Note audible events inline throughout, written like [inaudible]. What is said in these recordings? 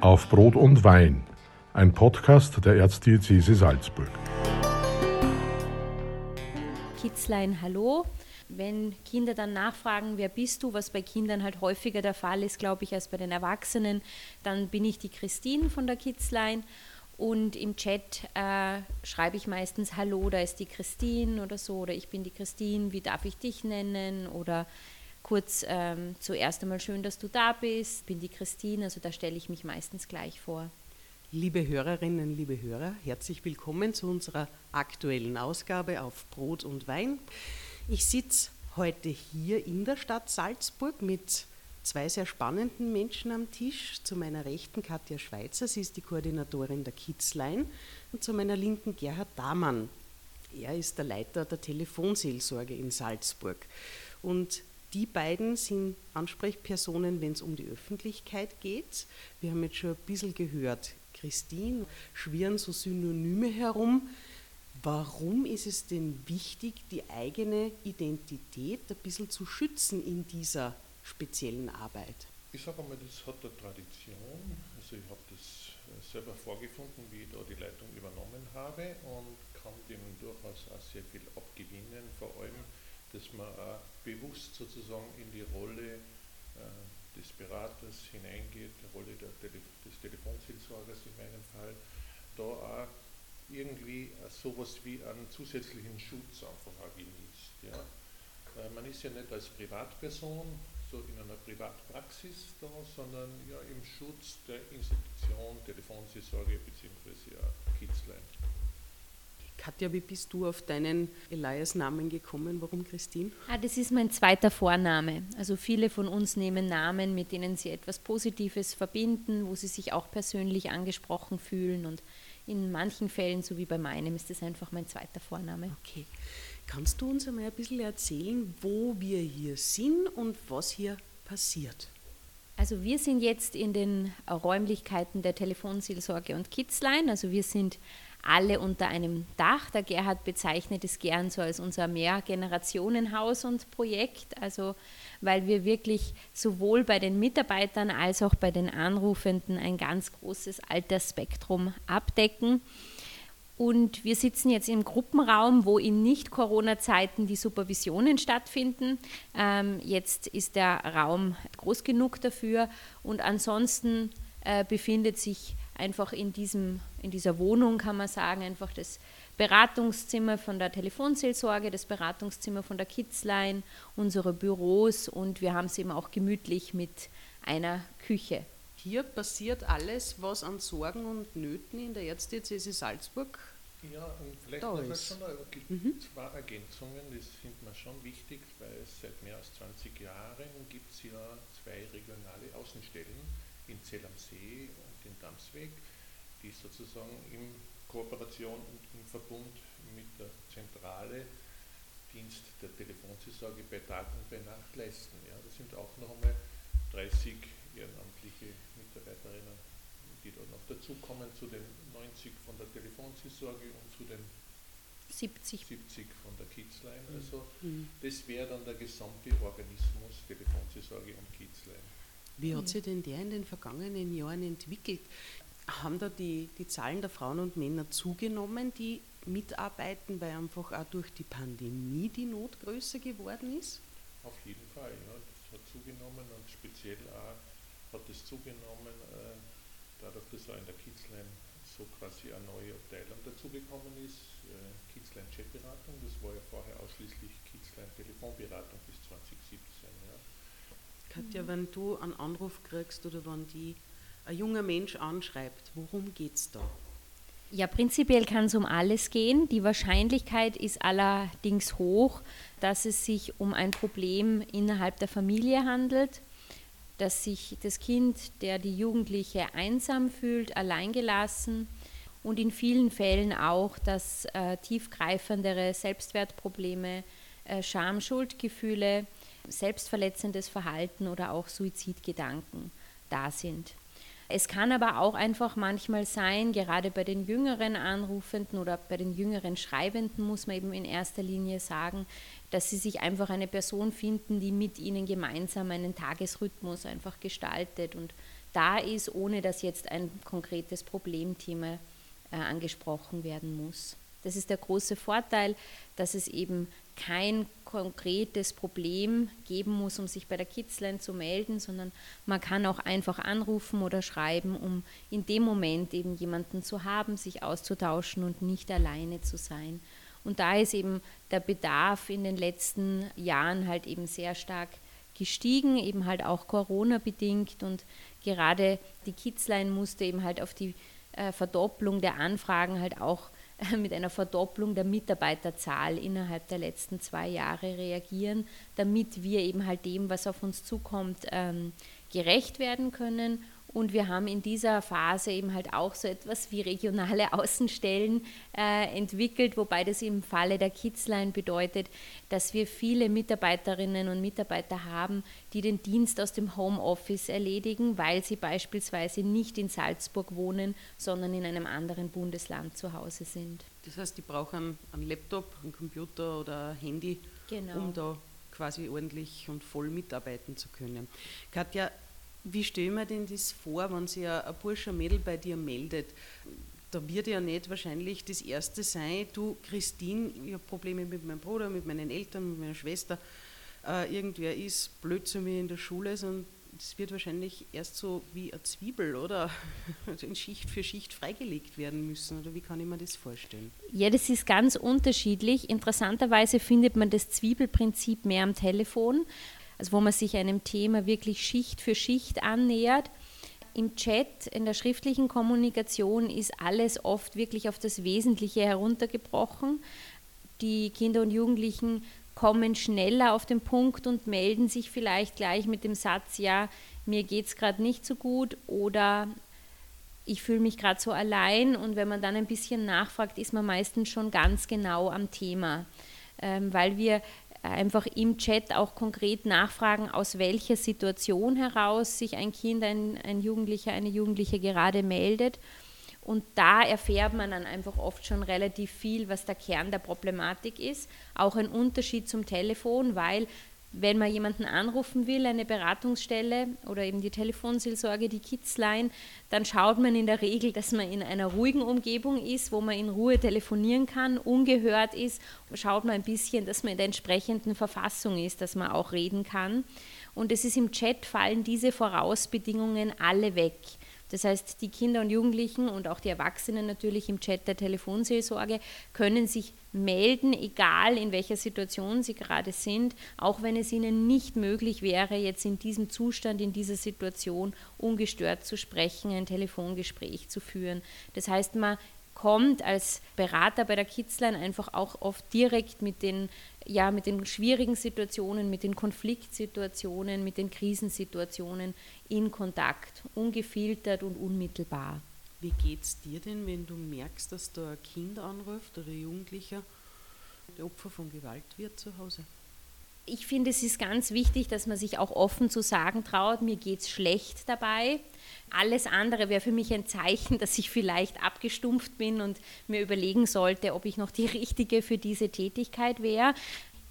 Auf Brot und Wein, ein Podcast der Erzdiözese Salzburg. Kitzlein, hallo. Wenn Kinder dann nachfragen, wer bist du, was bei Kindern halt häufiger der Fall ist, glaube ich, als bei den Erwachsenen, dann bin ich die Christine von der Kitzlein und im Chat äh, schreibe ich meistens Hallo, da ist die Christine oder so, oder ich bin die Christine, wie darf ich dich nennen? Oder kurz ähm, zuerst einmal schön, dass du da bist, bin die Christine, also da stelle ich mich meistens gleich vor. Liebe Hörerinnen, liebe Hörer, herzlich willkommen zu unserer aktuellen Ausgabe auf Brot und Wein. Ich sitze heute hier in der Stadt Salzburg mit zwei sehr spannenden Menschen am Tisch. Zu meiner Rechten Katja Schweizer, sie ist die Koordinatorin der Kidsline, und zu meiner linken Gerhard Damann. Er ist der Leiter der Telefonseelsorge in Salzburg. Und die beiden sind Ansprechpersonen, wenn es um die Öffentlichkeit geht. Wir haben jetzt schon ein bisschen gehört, Christine, schwirren so Synonyme herum. Warum ist es denn wichtig, die eigene Identität ein bisschen zu schützen in dieser speziellen Arbeit? Ich sage einmal, das hat eine Tradition. Also ich habe das äh, selber vorgefunden, wie ich da die Leitung übernommen habe und kann dem durchaus auch sehr viel abgewinnen, vor allem, dass man auch bewusst sozusagen in die Rolle äh, des Beraters hineingeht, die Rolle Tele des Telefonseelsorgers in meinem Fall, da auch irgendwie sowas wie einen zusätzlichen Schutz einfach auch genießt. Ja. Äh, man ist ja nicht als Privatperson so in einer Privatpraxis da, sondern ja im Schutz der Institution Telefonseelsorge bzw. Kitzlein. Katja, wie bist du auf deinen Elias-Namen gekommen? Warum Christine? Ah, das ist mein zweiter Vorname. Also viele von uns nehmen Namen, mit denen sie etwas Positives verbinden, wo sie sich auch persönlich angesprochen fühlen. Und in manchen Fällen, so wie bei meinem, ist das einfach mein zweiter Vorname. Okay. Kannst du uns einmal ein bisschen erzählen, wo wir hier sind und was hier passiert? Also wir sind jetzt in den Räumlichkeiten der Telefonseelsorge und Kidsline. Also wir sind alle unter einem Dach. Der Gerhard bezeichnet es gern so als unser Mehrgenerationenhaus und Projekt. Also weil wir wirklich sowohl bei den Mitarbeitern als auch bei den Anrufenden ein ganz großes Altersspektrum abdecken. Und wir sitzen jetzt im Gruppenraum, wo in Nicht-Corona-Zeiten die Supervisionen stattfinden. Ähm, jetzt ist der Raum groß genug dafür. Und ansonsten äh, befindet sich einfach in, diesem, in dieser Wohnung, kann man sagen, einfach das Beratungszimmer von der Telefonseelsorge, das Beratungszimmer von der Kidsline, unsere Büros und wir haben es eben auch gemütlich mit einer Küche. Hier passiert alles, was an Sorgen und Nöten in der Erzdiözese Salzburg ja, und vielleicht da noch schon mhm. zwei Ergänzungen, das findet man schon wichtig, weil seit mehr als 20 Jahren gibt es ja zwei regionale Außenstellen in Zell am See und in Damsweg, die sozusagen in Kooperation und im Verbund mit der Zentrale Dienst der Telefonseelsorge bei Tag und bei Nacht leisten. Ja, das sind auch noch einmal 30 ehrenamtliche Mitarbeiterinnen, die da noch dazukommen zu den 90 von der Telefonseelsorge und zu den 70, 70 von der Kidsline. Also mhm. das wäre dann der gesamte Organismus Telefonseelsorge und Kidsline. Wie hat sich denn der in den vergangenen Jahren entwickelt? Haben da die, die Zahlen der Frauen und Männer zugenommen, die mitarbeiten, weil einfach auch durch die Pandemie die Not größer geworden ist? Auf jeden Fall, ja. Das hat zugenommen und speziell auch hat es zugenommen, äh, dadurch, dass auch in der Kidsline so quasi eine neue Abteilung dazugekommen ist, äh, Kidsline Chatberatung, das war ja vorher ausschließlich Kidsline Telefonberatung bis 2017. Ja. Katja, wenn du einen Anruf kriegst oder wenn die ein junger Mensch anschreibt, worum geht es da? Ja, prinzipiell kann es um alles gehen. Die Wahrscheinlichkeit ist allerdings hoch, dass es sich um ein Problem innerhalb der Familie handelt, dass sich das Kind, der die Jugendliche einsam fühlt, alleingelassen und in vielen Fällen auch, dass äh, tiefgreifendere Selbstwertprobleme, äh, Scham, Schuldgefühle, selbstverletzendes Verhalten oder auch Suizidgedanken da sind. Es kann aber auch einfach manchmal sein, gerade bei den jüngeren Anrufenden oder bei den jüngeren Schreibenden muss man eben in erster Linie sagen, dass sie sich einfach eine Person finden, die mit ihnen gemeinsam einen Tagesrhythmus einfach gestaltet und da ist, ohne dass jetzt ein konkretes Problemthema äh, angesprochen werden muss. Das ist der große Vorteil, dass es eben kein konkretes Problem geben muss, um sich bei der Kidsline zu melden, sondern man kann auch einfach anrufen oder schreiben, um in dem Moment eben jemanden zu haben, sich auszutauschen und nicht alleine zu sein. Und da ist eben der Bedarf in den letzten Jahren halt eben sehr stark gestiegen, eben halt auch Corona bedingt und gerade die Kidsline musste eben halt auf die äh, Verdopplung der Anfragen halt auch [laughs] mit einer Verdopplung der Mitarbeiterzahl innerhalb der letzten zwei Jahre reagieren, damit wir eben halt dem, was auf uns zukommt, ähm, gerecht werden können und wir haben in dieser Phase eben halt auch so etwas wie regionale [laughs] Außenstellen äh, entwickelt, wobei das im Falle der Kidsline bedeutet, dass wir viele Mitarbeiterinnen und Mitarbeiter haben, die den Dienst aus dem Homeoffice erledigen, weil sie beispielsweise nicht in Salzburg wohnen, sondern in einem anderen Bundesland zu Hause sind. Das heißt, die brauchen einen Laptop, einen Computer oder ein Handy, genau. um da quasi ordentlich und voll mitarbeiten zu können. Katja, wie stellen wir denn das vor, wenn sich ein, Bursche, ein Mädel bei dir meldet? Da wird ja nicht wahrscheinlich das Erste sein, du Christine, ich habe Probleme mit meinem Bruder, mit meinen Eltern, mit meiner Schwester, äh, irgendwer ist blöd zu mir in der Schule, sondern das wird wahrscheinlich erst so wie eine Zwiebel oder [laughs] in Schicht für Schicht freigelegt werden müssen. Oder wie kann ich mir das vorstellen? Ja, das ist ganz unterschiedlich. Interessanterweise findet man das Zwiebelprinzip mehr am Telefon also wo man sich einem Thema wirklich Schicht für Schicht annähert. Im Chat, in der schriftlichen Kommunikation ist alles oft wirklich auf das Wesentliche heruntergebrochen. Die Kinder und Jugendlichen kommen schneller auf den Punkt und melden sich vielleicht gleich mit dem Satz, ja, mir geht es gerade nicht so gut oder ich fühle mich gerade so allein und wenn man dann ein bisschen nachfragt, ist man meistens schon ganz genau am Thema, ähm, weil wir einfach im Chat auch konkret nachfragen, aus welcher Situation heraus sich ein Kind, ein, ein Jugendlicher, eine Jugendliche gerade meldet. Und da erfährt man dann einfach oft schon relativ viel, was der Kern der Problematik ist. Auch ein Unterschied zum Telefon, weil wenn man jemanden anrufen will, eine Beratungsstelle oder eben die Telefonseelsorge, die Kidsline, dann schaut man in der Regel, dass man in einer ruhigen Umgebung ist, wo man in Ruhe telefonieren kann, ungehört ist. Schaut man ein bisschen, dass man in der entsprechenden Verfassung ist, dass man auch reden kann. Und es ist im Chat fallen diese Vorausbedingungen alle weg. Das heißt, die Kinder und Jugendlichen und auch die Erwachsenen natürlich im Chat der Telefonseelsorge können sich melden, egal in welcher Situation sie gerade sind, auch wenn es ihnen nicht möglich wäre, jetzt in diesem Zustand, in dieser Situation ungestört zu sprechen, ein Telefongespräch zu führen. Das heißt, man kommt als Berater bei der Kidsline einfach auch oft direkt mit den, ja, mit den schwierigen Situationen, mit den Konfliktsituationen, mit den Krisensituationen in Kontakt, ungefiltert und unmittelbar. Wie geht es dir denn, wenn du merkst, dass da ein Kind anruft oder ein Jugendlicher, der Opfer von Gewalt wird zu Hause? Ich finde, es ist ganz wichtig, dass man sich auch offen zu sagen traut, mir geht es schlecht dabei. Alles andere wäre für mich ein Zeichen, [laughs] dass ich vielleicht abgestumpft bin und mir überlegen sollte, ob ich noch die Richtige für diese Tätigkeit wäre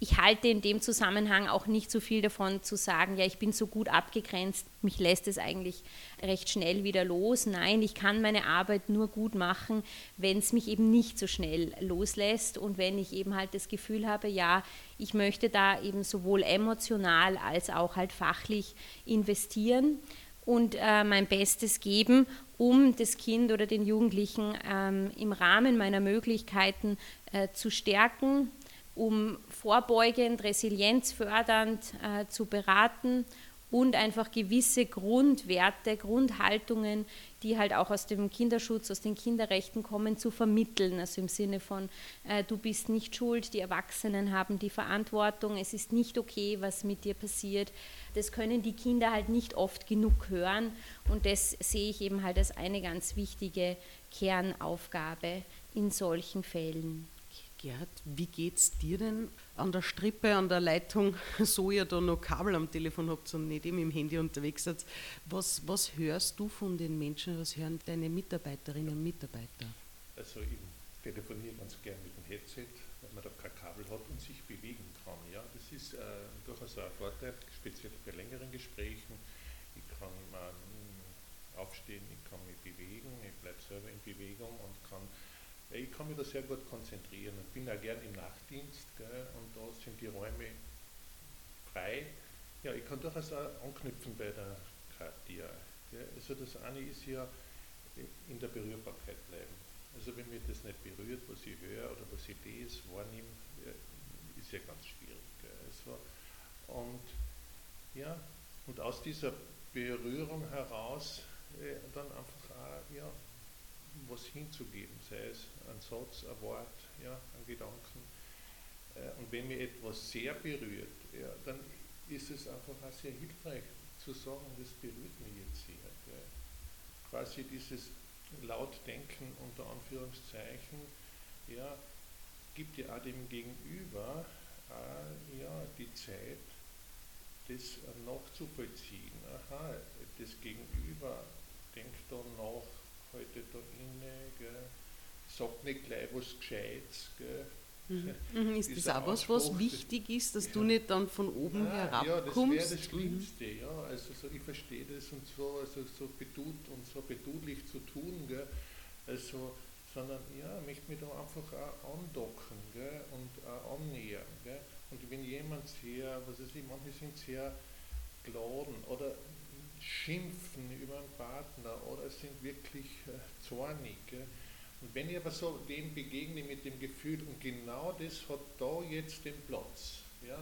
ich halte in dem Zusammenhang auch nicht so viel davon zu sagen, ja, ich bin so gut abgegrenzt, mich lässt es eigentlich recht schnell wieder los. Nein, ich kann meine Arbeit nur gut machen, wenn es mich eben nicht so schnell loslässt und wenn ich eben halt das Gefühl habe, ja, ich möchte da eben sowohl emotional als auch halt fachlich investieren und äh, mein Bestes geben, um das Kind oder den Jugendlichen ähm, im Rahmen meiner Möglichkeiten äh, zu stärken, um vorbeugend, resilienzfördernd äh, zu beraten und einfach gewisse Grundwerte, Grundhaltungen, die halt auch aus dem Kinderschutz, aus den Kinderrechten kommen, zu vermitteln. Also im Sinne von, äh, du bist nicht schuld, die Erwachsenen haben die Verantwortung, es ist nicht okay, was mit dir passiert. Das können die Kinder halt nicht oft genug hören und das sehe ich eben halt als eine ganz wichtige Kernaufgabe in solchen Fällen. Gerhard, wie geht es dir denn an der Strippe, an der Leitung, [laughs] so ihr da noch Kabel am Telefon habt und nicht eben im Handy unterwegs seid? Was, was hörst du von den Menschen, was hören deine Mitarbeiterinnen und Mitarbeiter? Also ich telefoniere ganz gern mit dem Headset, weil man da kein Kabel hat und sich bewegen kann. Ja, das ist äh, durchaus ein Vorteil, speziell bei längeren Gesprächen. Ich kann man aufstehen, ich kann mich bewegen, ich bleibe selber in Bewegung und ich kann mich da sehr gut konzentrieren und bin auch gern im Nachtdienst gell, und da sind die Räume frei. Ja, ich kann durchaus auch anknüpfen bei der Katia. Also das eine ist ja in der Berührbarkeit bleiben. Also wenn mich das nicht berührt, was ich höre oder was ich lese, wahrnehme, ist ja ganz schwierig. Also, und ja, und aus dieser Berührung heraus äh, dann einfach auch, ja, was hinzugeben, sei es ein Satz, ein Wort, ja, ein Gedanken. Äh, und wenn mir etwas sehr berührt, ja, dann ist es einfach auch sehr hilfreich zu sagen, das berührt mich jetzt sehr. Gell. Quasi dieses Lautdenken unter Anführungszeichen, ja, gibt ja auch dem Gegenüber äh, ja, die Zeit, das nachzuvollziehen. Aha, das Gegenüber denkt da nach, heute da inne, gell, sagt nicht gleich was Gescheites. Gell. Mhm. [laughs] mhm ist das auch was, was wichtig ist, dass ja. du nicht dann von oben ah, herabkommst? Ja, das wäre das Schlimmste, mhm. ja. Also so, ich verstehe das und so, also so betut und so betulich zu tun, gell. Also, sondern ja, möchte mich da einfach auch andocken gell, und auch annähern. Gell. Und wenn jemand sehr, was weiß ich, manche sind sehr geladen oder schimpfen über einen Partner oder sind wirklich äh, zornig. Gell. Und wenn ich aber so dem begegne mit dem Gefühl, und genau das hat da jetzt den Platz, ja,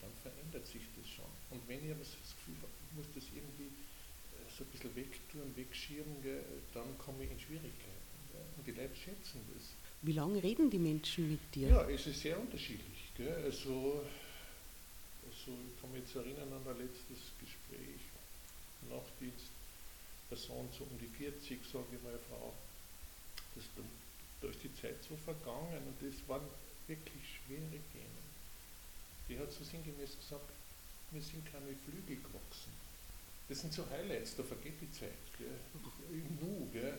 dann verändert sich das schon. Und wenn ich aber so das Gefühl habe, ich muss das irgendwie äh, so ein bisschen wegtun, wegschieben, gell, dann komme ich in Schwierigkeiten. Gell. Und die Leute schätzen das. Wie lange reden die Menschen mit dir? Ja, es ist sehr unterschiedlich. Gell? Also, also, ich kann mich jetzt erinnern an ein letztes Gespräch, Nachtdienst, Person so um die 40, sage ich mal, Frau, das, da ist die Zeit so vergangen und das waren wirklich schwere Themen. Die hat so sinngemäß gesagt, wir sind keine Flügel gewachsen. Das sind so Highlights, da vergeht die Zeit. Im Nu. Gell?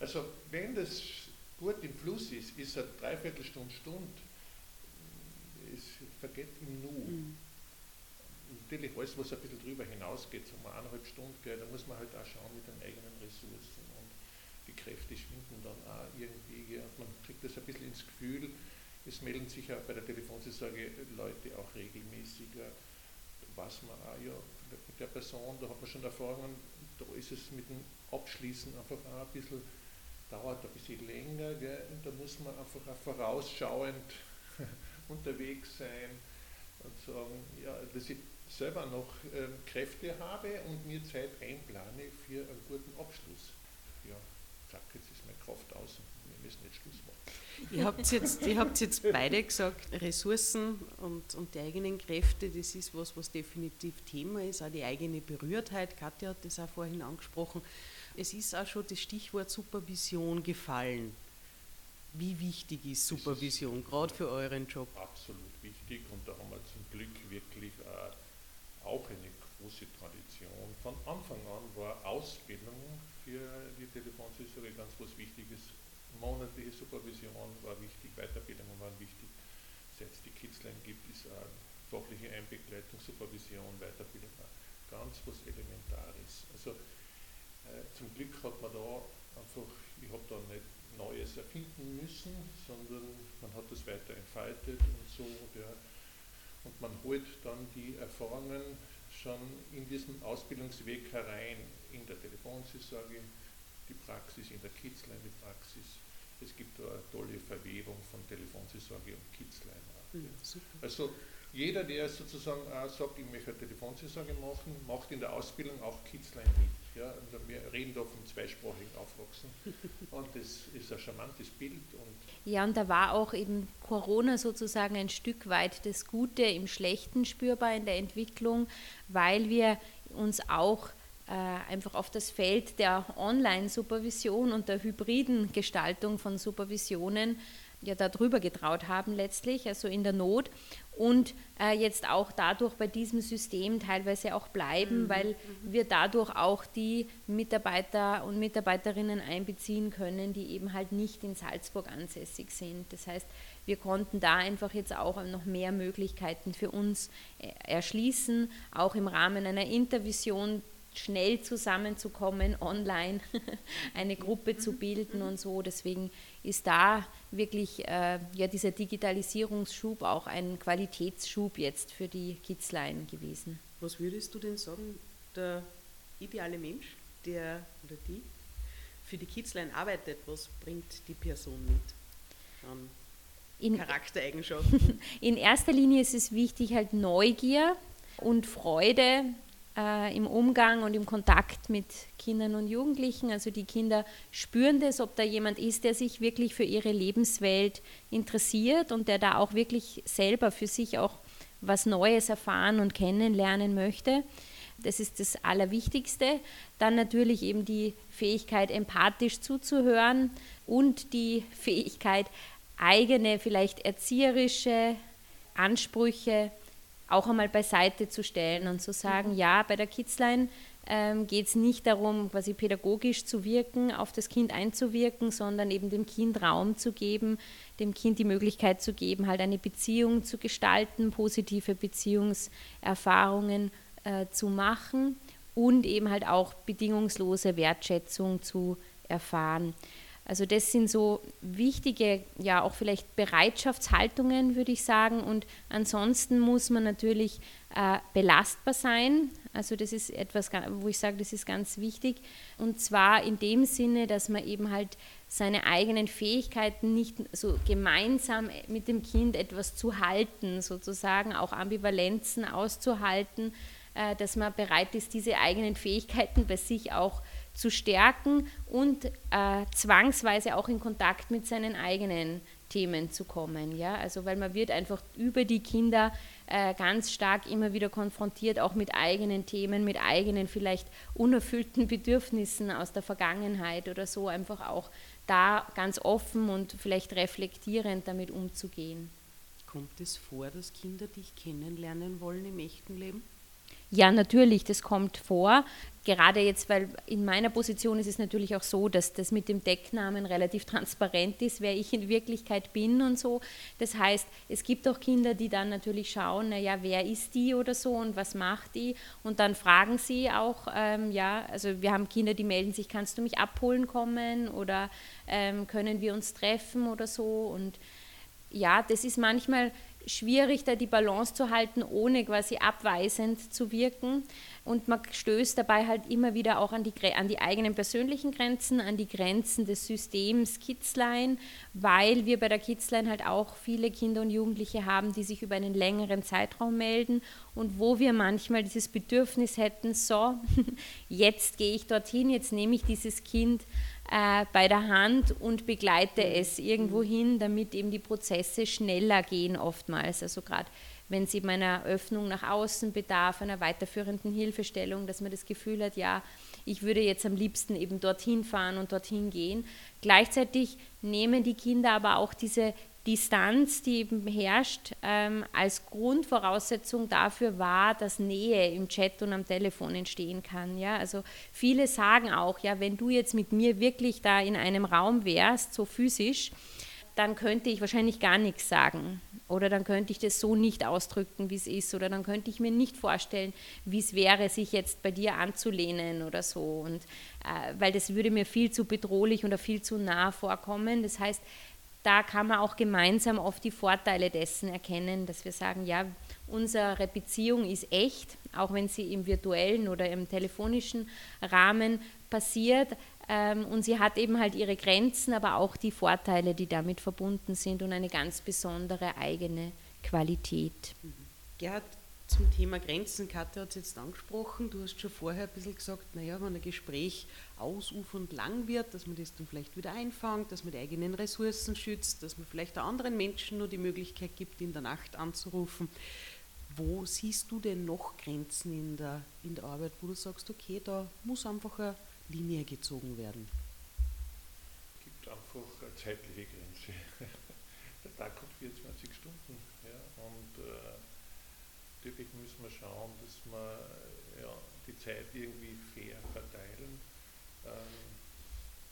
Also wenn das gut im Fluss ist, ist eine Dreiviertelstunde, Stunde es vergeht im Nu. Mhm. Natürlich alles, was ein bisschen drüber hinausgeht, so mal eineinhalb Stunden, gell, da muss man halt auch schauen mit den eigenen Ressourcen und die Kräfte schwinden dann auch irgendwie, und man kriegt das ein bisschen ins Gefühl, es melden sich auch bei der Telefonseelsorge Leute auch regelmäßiger, was man auch, ja, mit der Person, da hat man schon Erfahrungen, da ist es mit dem Abschließen einfach auch ein bisschen, dauert ein bisschen länger, gell, und da muss man einfach auch vorausschauend [laughs] unterwegs sein und sagen, ja, dass ich selber noch ähm, Kräfte habe und mir Zeit einplane für einen guten Abschluss. Ja, zack, jetzt ist meine Kraft aus und wir müssen jetzt Schluss machen. Ihr habt jetzt, ihr habt jetzt beide gesagt, Ressourcen und, und die eigenen Kräfte, das ist was, was definitiv Thema ist, auch die eigene Berührtheit. Katja hat das auch vorhin angesprochen. Es ist auch schon das Stichwort Supervision gefallen. Wie wichtig ist Supervision, gerade für euren Job? Absolut wichtig und da haben wir zum Glück wirklich äh, auch eine große Tradition. Von Anfang an war Ausbildung für die Telefonseelsorge ganz was Wichtiges. Monatliche Supervision war wichtig, Weiterbildungen waren wichtig. Seit es die Kidsline gibt, ist äh, fachliche Einbegleitung, Supervision, Weiterbildung ganz was Elementares. Also äh, zum Glück hat man da einfach, ich habe da nicht Neues erfinden müssen, sondern man hat es weiter entfaltet und so. Ja. Und man holt dann die Erfahrungen schon in diesem Ausbildungsweg herein, in der Telefonseelsorge, die Praxis, in der Kidsline die Praxis. Es gibt da eine tolle Verwebung von Telefonseelsorge und Kidsline. Mhm, also jeder, der sozusagen sagt, ich möchte Telefonseelsorge machen, macht in der Ausbildung auch Kidsline mit. Ja, also wir reden da vom zweisprachigen Aufwachsen [laughs] und das ist ein charmantes Bild. Und ja, und da war auch eben Corona sozusagen ein Stück weit das Gute im Schlechten spürbar in der Entwicklung, weil wir uns auch äh, einfach auf das Feld der Online-Supervision und der hybriden Gestaltung von Supervisionen ja darüber getraut haben letztlich, also in der Not und äh, jetzt auch dadurch bei diesem System teilweise auch bleiben, mhm. weil mhm. wir dadurch auch die Mitarbeiter und Mitarbeiterinnen einbeziehen können, die eben halt nicht in Salzburg ansässig sind. Das heißt, wir konnten da einfach jetzt auch noch mehr Möglichkeiten für uns äh, erschließen, auch im Rahmen einer Intervision schnell zusammenzukommen, online [laughs] eine Gruppe zu bilden und so. Deswegen ist da wirklich äh, ja, dieser Digitalisierungsschub auch ein Qualitätsschub jetzt für die Kidsline gewesen. Was würdest du denn sagen, der ideale Mensch, der oder die für die Kidsline arbeitet, was bringt die Person mit an in, Charaktereigenschaften? [laughs] In erster Linie ist es wichtig, halt Neugier und Freude äh, im Umgang und im Kontakt mit Kindern und Jugendlichen. Also die Kinder spüren das, ob da jemand ist, der sich wirklich für ihre Lebenswelt interessiert und der da auch wirklich selber für sich auch was Neues erfahren und kennenlernen möchte. Das ist das Allerwichtigste. Dann natürlich eben die Fähigkeit, empathisch zuzuhören und die Fähigkeit, eigene, vielleicht erzieherische Ansprüche auch einmal beiseite zu stellen und zu sagen, mhm. ja, bei der Kidsline ähm, geht es nicht darum, quasi pädagogisch zu wirken, auf das Kind einzuwirken, sondern eben dem Kind Raum zu geben, dem Kind die Möglichkeit zu geben, halt eine Beziehung zu gestalten, positive Beziehungserfahrungen äh, zu machen und eben halt auch bedingungslose Wertschätzung zu erfahren. Also das sind so wichtige, ja auch vielleicht Bereitschaftshaltungen, würde ich sagen. Und ansonsten muss man natürlich äh, belastbar sein. Also das ist etwas, wo ich sage, das ist ganz wichtig. Und zwar in dem Sinne, dass man eben halt seine eigenen Fähigkeiten nicht so gemeinsam mit dem Kind etwas zu halten, sozusagen auch Ambivalenzen auszuhalten, äh, dass man bereit ist, diese eigenen Fähigkeiten bei sich auch zu zu stärken und äh, zwangsweise auch in Kontakt mit seinen eigenen Themen zu kommen. Ja? Also weil man wird einfach über die Kinder äh, ganz stark immer wieder konfrontiert, auch mit eigenen Themen, mit eigenen vielleicht unerfüllten [laughs] Bedürfnissen aus der Vergangenheit oder so, einfach auch da ganz offen und vielleicht reflektierend damit umzugehen. Kommt es vor, dass Kinder dich kennenlernen wollen im echten Leben? Ja, natürlich, das kommt vor. Gerade jetzt, weil in meiner Position ist es natürlich auch so, dass das mit dem Decknamen relativ transparent ist, wer ich in Wirklichkeit bin und so. Das heißt, es gibt auch Kinder, die dann natürlich schauen, naja, wer ist die oder so und was macht die? Und dann fragen sie auch, ähm, ja, also wir haben Kinder, die melden sich, kannst du mich abholen kommen oder ähm, können wir uns treffen oder so? Und ja, das ist manchmal schwierig, da die Balance zu halten, ohne quasi abweisend zu wirken. Und man stößt dabei halt immer wieder auch an die, an die eigenen persönlichen Grenzen, an die Grenzen des Systems Kidsline, weil wir bei der Kidsline halt auch viele Kinder und Jugendliche haben, die sich über einen längeren Zeitraum melden und wo wir manchmal dieses Bedürfnis hätten, so, [laughs] jetzt gehe ich dorthin, jetzt nehme ich dieses Kind äh, bei der Hand und begleite es irgendwo hin, damit eben die Prozesse schneller gehen oftmals. Also gerade wenn es eben einer Öffnung nach außen bedarf, einer weiterführenden Hilfestellung, dass man das Gefühl hat, ja, ich würde jetzt am liebsten eben dorthin fahren und dorthin gehen. Gleichzeitig nehmen die Kinder aber auch diese Distanz, die eben herrscht, ähm, als Grundvoraussetzung dafür war, dass Nähe im Chat und am Telefon entstehen kann. Ja? Also viele sagen auch, ja, wenn du jetzt mit mir wirklich da in einem Raum wärst, so physisch, dann könnte ich wahrscheinlich gar nichts sagen. Oder dann könnte ich das so nicht ausdrücken, wie es ist. Oder dann könnte ich mir nicht vorstellen, wie es wäre, sich jetzt bei dir anzulehnen oder so. Und, äh, weil das würde mir viel zu bedrohlich oder viel zu nah vorkommen. Das heißt, da kann man auch gemeinsam oft die Vorteile dessen erkennen, dass wir sagen, ja, unsere Beziehung ist echt, auch wenn sie im virtuellen oder im telefonischen Rahmen passiert. Ähm, und sie hat eben halt ihre Grenzen, aber auch die Vorteile, die damit verbunden sind und eine ganz besondere eigene Qualität. Gerhard, zum Thema Grenzen, Katja hat es jetzt angesprochen, du hast schon vorher ein bisschen gesagt, naja, wenn ein Gespräch ausufernd lang wird, dass man das dann vielleicht wieder einfängt, dass man die eigenen Ressourcen schützt, dass man vielleicht anderen Menschen nur die Möglichkeit gibt, in der Nacht anzurufen. Wo siehst du denn noch Grenzen in der, in der Arbeit, wo du sagst, okay, da muss einfach eine Linie gezogen werden? Es gibt einfach eine zeitliche Grenze. Der Tag hat 24 Stunden ja, und äh, natürlich müssen wir schauen, dass wir ja, die Zeit irgendwie fair verteilen. Ähm,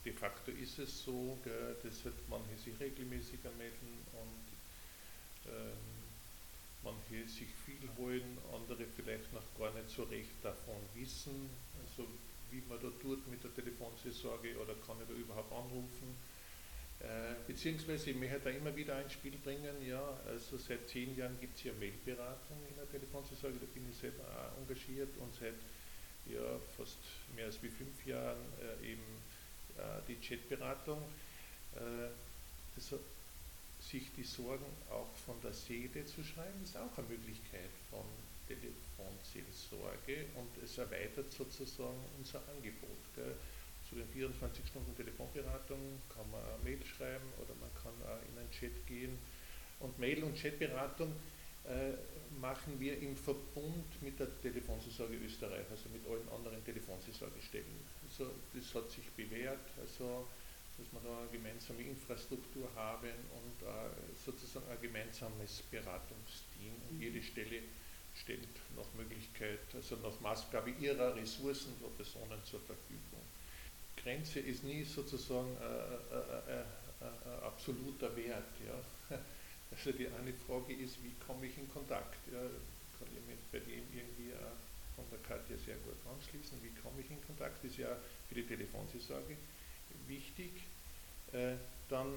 de facto ist es so, gell, dass halt manche sich regelmäßig melden und ähm, manche sich viel holen, andere vielleicht noch gar nicht so recht davon wissen. Also wie man da tut mit der Telefonseelsorge oder kann ich da überhaupt anrufen. Äh, beziehungsweise ich möchte da immer wieder ein Spiel bringen, ja, also seit zehn Jahren gibt es ja Mailberatung in der Telefonseelsorge, da bin ich selber auch engagiert und seit ja, fast mehr als wie fünf Jahren äh, eben äh, die Chatberatung. Äh, also sich die Sorgen auch von der Seele zu schreiben, ist auch eine Möglichkeit von Telefonseelsorge und es erweitert sozusagen unser Angebot. Gell zu den 24 Stunden Telefonberatung kann man eine Mail schreiben oder man kann auch in einen Chat gehen. Und Mail- und Chatberatung äh, machen wir im Verbund mit der Telefonseelsorge Österreich, also mit allen anderen Telefonseelsorgestellen. Also das hat sich bewährt, also dass wir da eine gemeinsame Infrastruktur haben und äh, sozusagen ein gemeinsames Beratungsteam. Und mhm. jede Stelle stellt nach Möglichkeit, also nach Maßgabe ihrer Ressourcen oder Personen zur Verfügung. Grenze ist nie sozusagen ein absoluter Wert. Ja. [laughs] Also die eine Frage ist, wie komme ich in Kontakt? Ja, kann ich mich bei dem irgendwie von der Katja sehr gut anschließen. Wie komme ich in Kontakt? Ist ja für die Telefonseelsorge wichtig. Äh, dann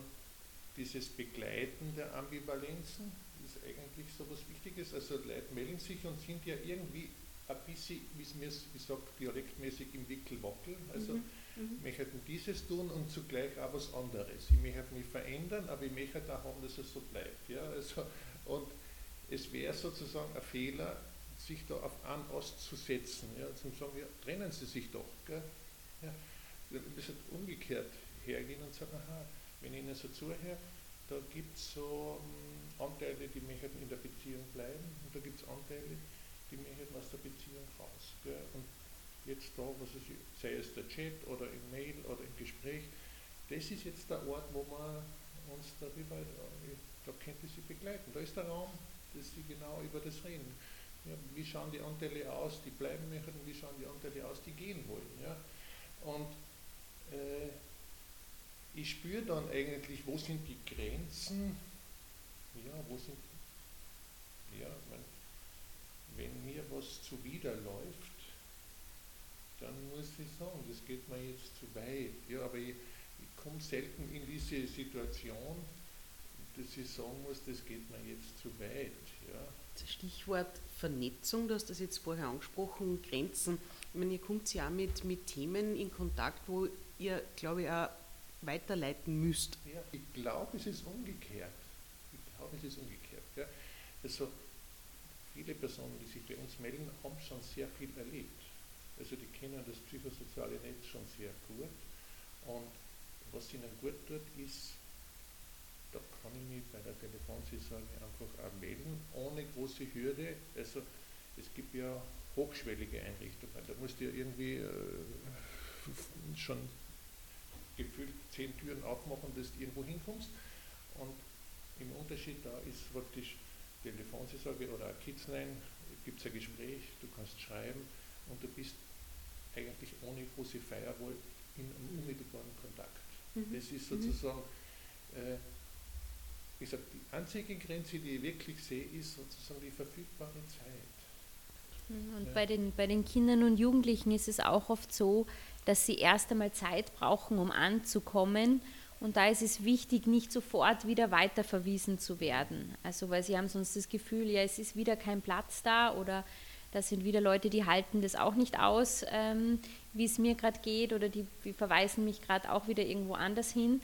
dieses Begleiten der Ambivalenzen ist eigentlich so etwas Wichtiges. Also Leute melden sich und sind ja irgendwie ein bisschen, wie es mir sagt, dialektmäßig im Wickelwackel. Also mhm Mhm. Ich möchte dieses tun und zugleich auch was anderes. Ich möchte mich verändern, aber ich möchte auch haben, dass es so bleibt. Ja? Also, und es wäre sozusagen ein Fehler, sich da auf einen Ast zu setzen. Ja? Zum sagen, ja, trennen Sie sich doch. Gell? Ja? Ein bisschen umgekehrt hergehen und sagen, aha, wenn ich Ihnen so zuhöre, da gibt es so hm, Anteile, die möchten in der Beziehung bleiben und da gibt es Anteile, die möchten aus der Beziehung raus. Gell? Und jetzt da, was ist, sei es der Chat oder im Mail oder im Gespräch, das ist jetzt der Ort, wo man uns darüber, äh, da könnte sie begleiten. Da ist der Raum, dass sie genau über das reden. Ja, wie schauen die Anteile aus, die bleiben möchten, wie schauen die Anteile aus, die gehen wollen. Ja? Und äh, ich spüre dann eigentlich, wo sind die Grenzen, ja, wo sind, ja, wenn, wenn mir was zuwiderläuft, dann muss ich sagen, das geht mir jetzt zu weit. Ja, aber ich, ich komme selten in diese Situation, dass ich sagen muss, das geht mir jetzt zu weit. Ja. Stichwort Vernetzung, du hast das jetzt vorher angesprochen, Grenzen. Ich meine, ihr kommt ja auch mit, mit Themen in Kontakt, wo ihr, glaube ich, auch weiterleiten müsst. Ja, ich glaube, es ist umgekehrt. Ich glaube, es ist umgekehrt. Ja. Also viele Personen, die sich bei uns melden, haben schon sehr viel erlebt. Also die kennen das psychosoziale Netz schon sehr gut. Und was ihnen gut tut, ist, da kann ich mich bei der Telefonseelsorge einfach auch melden, ohne große Hürde. Also es gibt ja hochschwellige Einrichtungen. Da musst du ja irgendwie äh, schon gefühlt zehn Türen aufmachen, dass du irgendwo hinkommst. Und im Unterschied da ist praktisch Telefonseelsorge oder ein Kidsline, gibt es ein Gespräch, du kannst schreiben und du bist eigentlich ohne große Firewall in einem unmittelbaren Kontakt. Mhm. Das ist mhm. sozusagen, äh, wie gesagt, die einzige Grenze, die ich wirklich sehe, ist sozusagen die verfügbare Zeit. Mhm, und ja. bei, den, bei den Kindern und Jugendlichen ist es auch oft so, dass sie erst einmal Zeit brauchen, um anzukommen. Und da ist es wichtig, nicht sofort wieder weiterverwiesen zu werden. Also, weil sie haben sonst das Gefühl, ja, es ist wieder kein Platz da oder da sind wieder Leute, die halten das auch nicht aus, ähm, wie es mir gerade geht oder die, die verweisen mich gerade auch wieder irgendwo anders hin.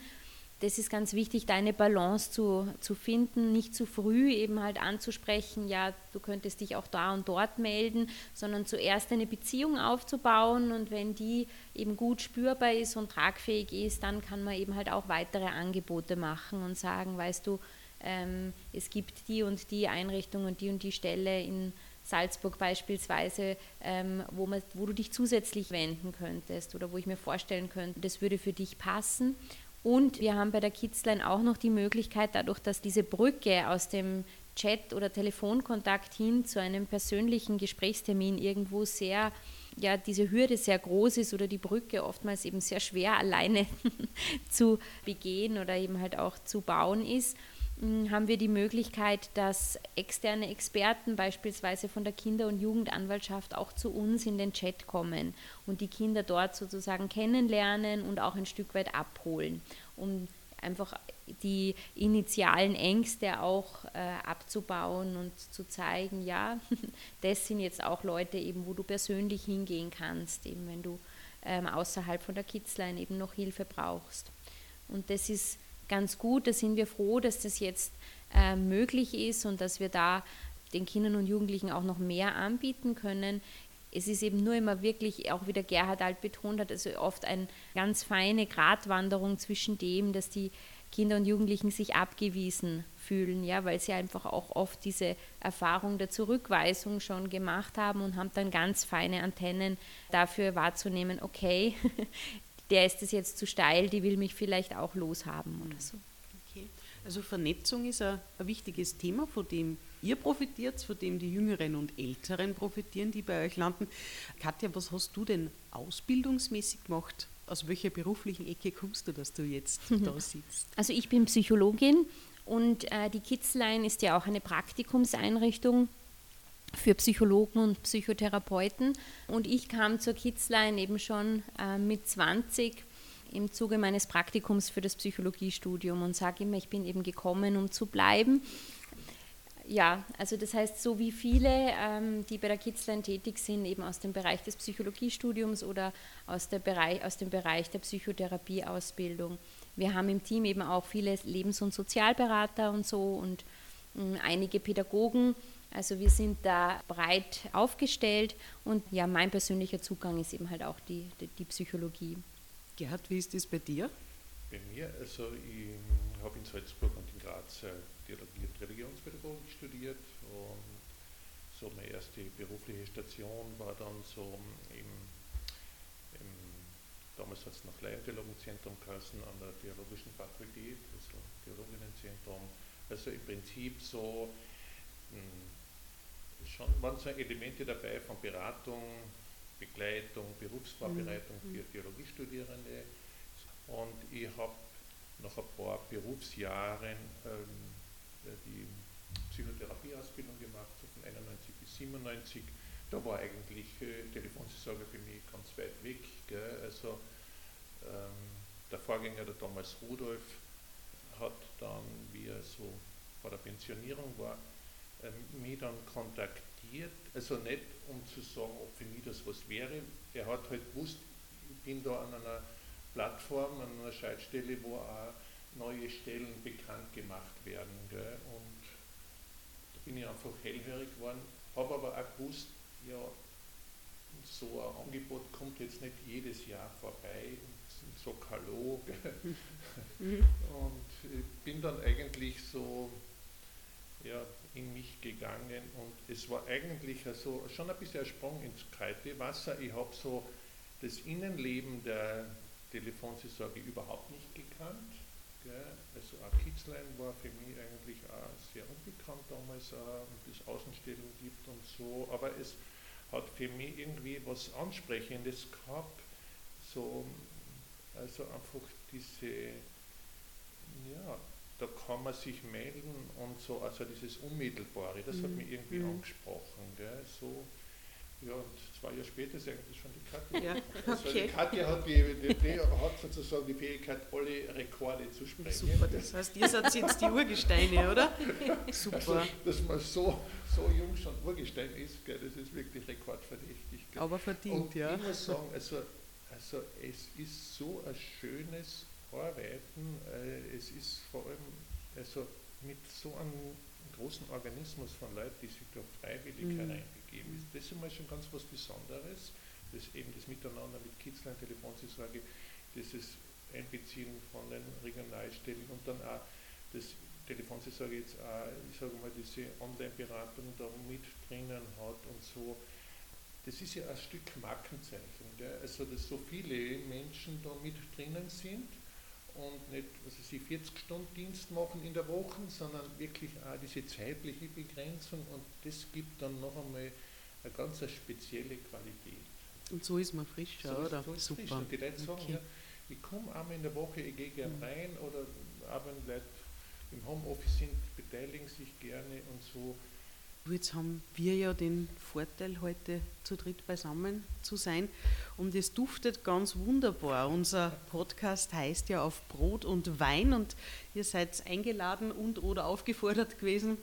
Das ist ganz wichtig, da eine Balance zu, zu finden, nicht zu früh eben halt anzusprechen, ja, du könntest dich auch da und dort melden, sondern zuerst eine Beziehung aufzubauen und wenn die eben gut spürbar ist und tragfähig ist, dann kann man eben halt auch weitere Angebote machen und sagen, weißt du, ähm, es gibt die und die Einrichtung und die und die Stelle in Salzburg beispielsweise, ähm, wo, man, wo du dich zusätzlich wenden könntest oder wo ich mir vorstellen könnte, das würde für dich passen. Und wir haben bei der Kidsline auch noch die Möglichkeit, dadurch, dass diese Brücke aus dem Chat oder Telefonkontakt hin zu einem persönlichen Gesprächstermin irgendwo sehr, ja, diese Hürde sehr groß ist oder die Brücke oftmals eben sehr schwer alleine [laughs] zu begehen oder eben halt auch zu bauen ist, haben wir die Möglichkeit, dass externe Experten beispielsweise von der Kinder- und Jugendanwaltschaft auch zu uns in den Chat kommen und die Kinder dort sozusagen kennenlernen und auch ein Stück weit abholen, um einfach die initialen Ängste auch äh, abzubauen und zu zeigen, ja, [laughs] das sind jetzt auch Leute eben, wo du persönlich hingehen kannst, eben wenn du ähm, außerhalb von der Kidsline eben noch Hilfe brauchst. Und das ist ganz gut. Da sind wir froh, dass das jetzt äh, möglich ist und dass wir da den Kindern und Jugendlichen auch noch mehr anbieten können. Es ist eben nur immer wirklich, auch wie der Gerhard alt betont hat, also oft eine ganz feine Gratwanderung zwischen dem, dass die Kinder und Jugendlichen sich abgewiesen fühlen, ja, weil sie einfach auch oft diese Erfahrung der Zurückweisung schon gemacht haben und haben dann ganz feine Antennen dafür wahrzunehmen, okay, [laughs] der ist es jetzt zu steil, die will mich vielleicht auch loshaben oder so. Okay. Also Vernetzung ist ein, ein wichtiges Thema, von dem ihr profitiert, von dem die Jüngeren und Älteren profitieren, die bei euch landen. Katja, was hast du denn ausbildungsmäßig gemacht? Aus welcher beruflichen Ecke kommst du, dass du jetzt [laughs] da sitzt? Also ich bin Psychologin und äh, die Kidsline ist ja auch eine Praktikumseinrichtung für Psychologen und Psychotherapeuten. Und ich kam zur Kidsline eben schon äh, mit 20 im Zuge meines Praktikums für das Psychologiestudium und sage immer, ich bin eben gekommen, um zu bleiben. Ja, also das heißt, so wie viele, ähm, die bei der Kidsline tätig sind, eben aus dem Bereich des Psychologiestudiums oder aus, Bereich, aus dem Bereich der Psychotherapieausbildung. Wir haben im Team eben auch viele Lebens- und Sozialberater und so und einige Pädagogen, also wir sind da breit aufgestellt und ja, mein persönlicher Zugang ist eben halt auch die, die, die Psychologie. Gerhard, wie ist das bei dir? Bei mir, also ich habe in Salzburg und in Graz Theologie und Religionspädagogik studiert und so meine erste berufliche Station war dann so im, im damals hat es noch Laientheologenzentrum geheißen an der Theologischen Fakultät, also Theologinnenzentrum, also im Prinzip so hm, schon waren so Elemente dabei von Beratung, Begleitung, Berufsvorbereitung mhm. für Theologiestudierende. Und ich habe nach ein paar Berufsjahren ähm, die Psychotherapieausbildung gemacht, so von 91 bis 97. Da war eigentlich äh, Telefonseelsorge für mich ganz weit weg. Gell? Also ähm, der Vorgänger, der Thomas Rudolf, hat dann, wie er so vor der Pensionierung war, mich dann kontaktiert, also nicht um zu sagen, ob für mich das was wäre. Er hat halt gewusst, ich bin da an einer Plattform, an einer Schaltstelle, wo auch neue Stellen bekannt gemacht werden. Gell? Und da bin ich einfach hellhörig geworden, habe aber auch gewusst, ja, so ein Angebot kommt jetzt nicht jedes Jahr vorbei und sagt Hallo. Mhm. [laughs] und ich bin dann eigentlich so ja, in mich gegangen und es war eigentlich so schon ein bisschen ein Sprung ins kalte Wasser. Ich habe so das Innenleben der Telefonseelsorge überhaupt nicht gekannt. Also auch Kitzlein war für mich eigentlich auch sehr unbekannt damals und es Außenstellung gibt und so, aber es hat für mich irgendwie was Ansprechendes gehabt, so, also einfach diese, ja, da kann man sich melden und so, also dieses Unmittelbare, das mhm. hat mich irgendwie mhm. angesprochen. Gell? So, ja, und zwei Jahre später ist eigentlich schon die Katja. Ja, also okay. die Katja hat, die, die, die, [laughs] hat sozusagen die Fähigkeit, alle Rekorde zu sprechen. Super, das heißt, ihr seid jetzt die Urgesteine, oder? Super. Also, dass man so, so jung schon Urgestein ist, gell, das ist wirklich rekordverdächtig. Gell. Aber verdient, und ja. Ich muss sagen, also, also es ist so ein schönes Arbeiten, äh, es ist vor allem also mit so einem großen Organismus von Leuten, die sich da freiwillig mhm. hereingegeben ist, das ist einmal schon ganz was Besonderes, das eben das Miteinander mit Kitzlein, Telefonseelsorge, dieses Einbeziehen von den Regionalstellen und dann auch das Telefonseelsorge jetzt auch, ich sage mal, diese Online-Beratung da mit drinnen hat und so, das ist ja ein Stück Markenzeichen, gell? also dass so viele Menschen da mit drinnen sind und nicht, also sie 40 Stunden Dienst machen in der Woche, sondern wirklich auch diese zeitliche Begrenzung und das gibt dann noch einmal eine ganz spezielle Qualität. Und so ist man frisch, so oder? So Super. Frisch. Und die Leute sagen, okay. ja, ich komme einmal in der Woche, ich gehe gern mhm. rein oder auch wenn Leute im Homeoffice sind, beteiligen sich gerne und so. Jetzt haben wir ja den Vorteil, heute zu dritt beisammen zu sein und es duftet ganz wunderbar. Unser Podcast heißt ja auf Brot und Wein und ihr seid eingeladen und oder aufgefordert gewesen,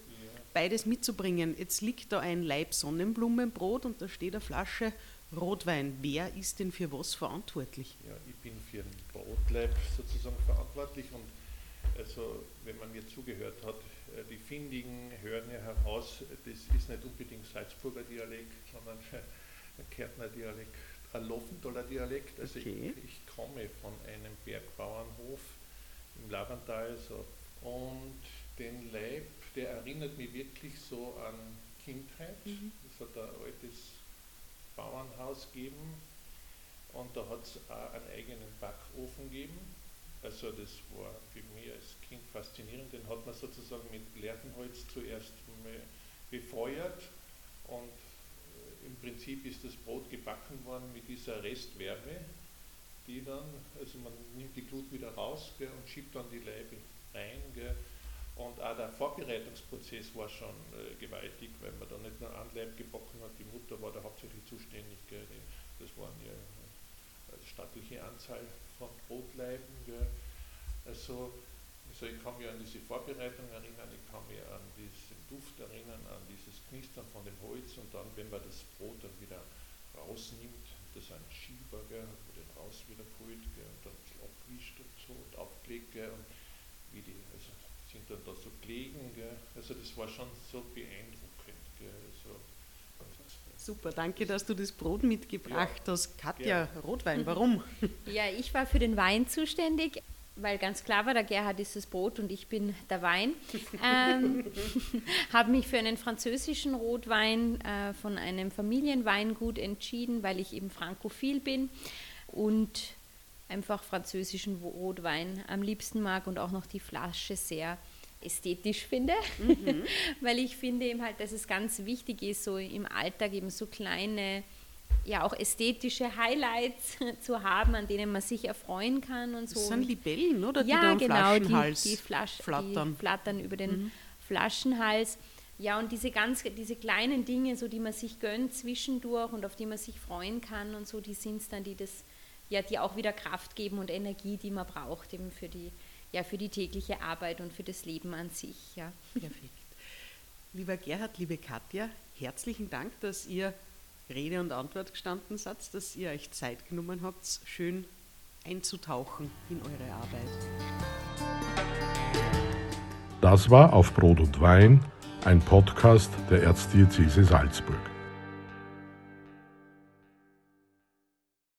beides mitzubringen. Jetzt liegt da ein Leib Sonnenblumenbrot und da steht eine Flasche Rotwein. Wer ist denn für was verantwortlich? Ja, ich bin für den Brotleib sozusagen verantwortlich und also wenn man mir zugehört hat, äh, die Findigen hören ja heraus, das ist nicht unbedingt Salzburger Dialekt, sondern [laughs] ein Kärntner Dialekt, ein Loffendaler Dialekt. Also okay. ich, ich, komme von einem Bergbauernhof im Lavantal so, und den Leib, der erinnert mich wirklich so an Kindheit. Mhm. Es hat ein altes Bauernhaus gegeben und da hat es auch einen eigenen Backofen gegeben also das war für mich als Kind faszinierend. Den hat man sozusagen mit Lerchenholz zuerst befeuert und äh, im Prinzip ist das Brot gebacken worden mit dieser Restwärme, die dann, also man nimmt die Glut wieder raus gell, und schiebt dann die Leibe rein. Gell. Und auch der Vorbereitungsprozess war schon äh, gewaltig, weil man da nicht nur ein Leib gebacken hat, die Mutter war da hauptsächlich zuständig. Gell. Das waren ja eine stattliche Anzahl von Brotleiben. Also, also ich kann mich an diese Vorbereitung erinnern, ich kann mich an diesen Duft erinnern, an dieses Knistern von dem Holz und dann, wenn man das Brot dann wieder rausnimmt, das ist ein Schieber, gell, wo den raus wieder geholt gell, und dann abgewischt und so und aufgelegt gell, und wie die, also sind dann da so gelegen, gell, also das war schon so beeindruckend. Gell, Super, danke, dass du das Brot mitgebracht ja, hast. Katja, gerne. Rotwein, warum? Ja, ich war für den Wein zuständig, weil ganz klar war, der Gerhard ist das Brot und ich bin der Wein. Ähm, [laughs] habe mich für einen französischen Rotwein äh, von einem Familienweingut entschieden, weil ich eben frankophil bin und einfach französischen Rotwein am liebsten mag und auch noch die Flasche sehr ästhetisch finde, mhm. [laughs] weil ich finde eben halt, dass es ganz wichtig ist, so im Alltag eben so kleine, ja auch ästhetische Highlights [laughs] zu haben, an denen man sich erfreuen kann und so. Das sind Libellen, oder? Die ja, genau, die, die, Flasch, flattern. die flattern über den mhm. Flaschenhals. Ja, und diese ganz, diese kleinen Dinge, so die man sich gönnt zwischendurch und auf die man sich freuen kann und so, die sind es dann, die das, ja, die auch wieder Kraft geben und Energie, die man braucht eben für die, ja, für die tägliche Arbeit und für das Leben an sich. Ja. Perfekt. Lieber Gerhard, liebe Katja, herzlichen Dank, dass ihr Rede und Antwort gestanden seid, dass ihr euch Zeit genommen habt, schön einzutauchen in eure Arbeit. Das war auf Brot und Wein, ein Podcast der Erzdiözese Salzburg.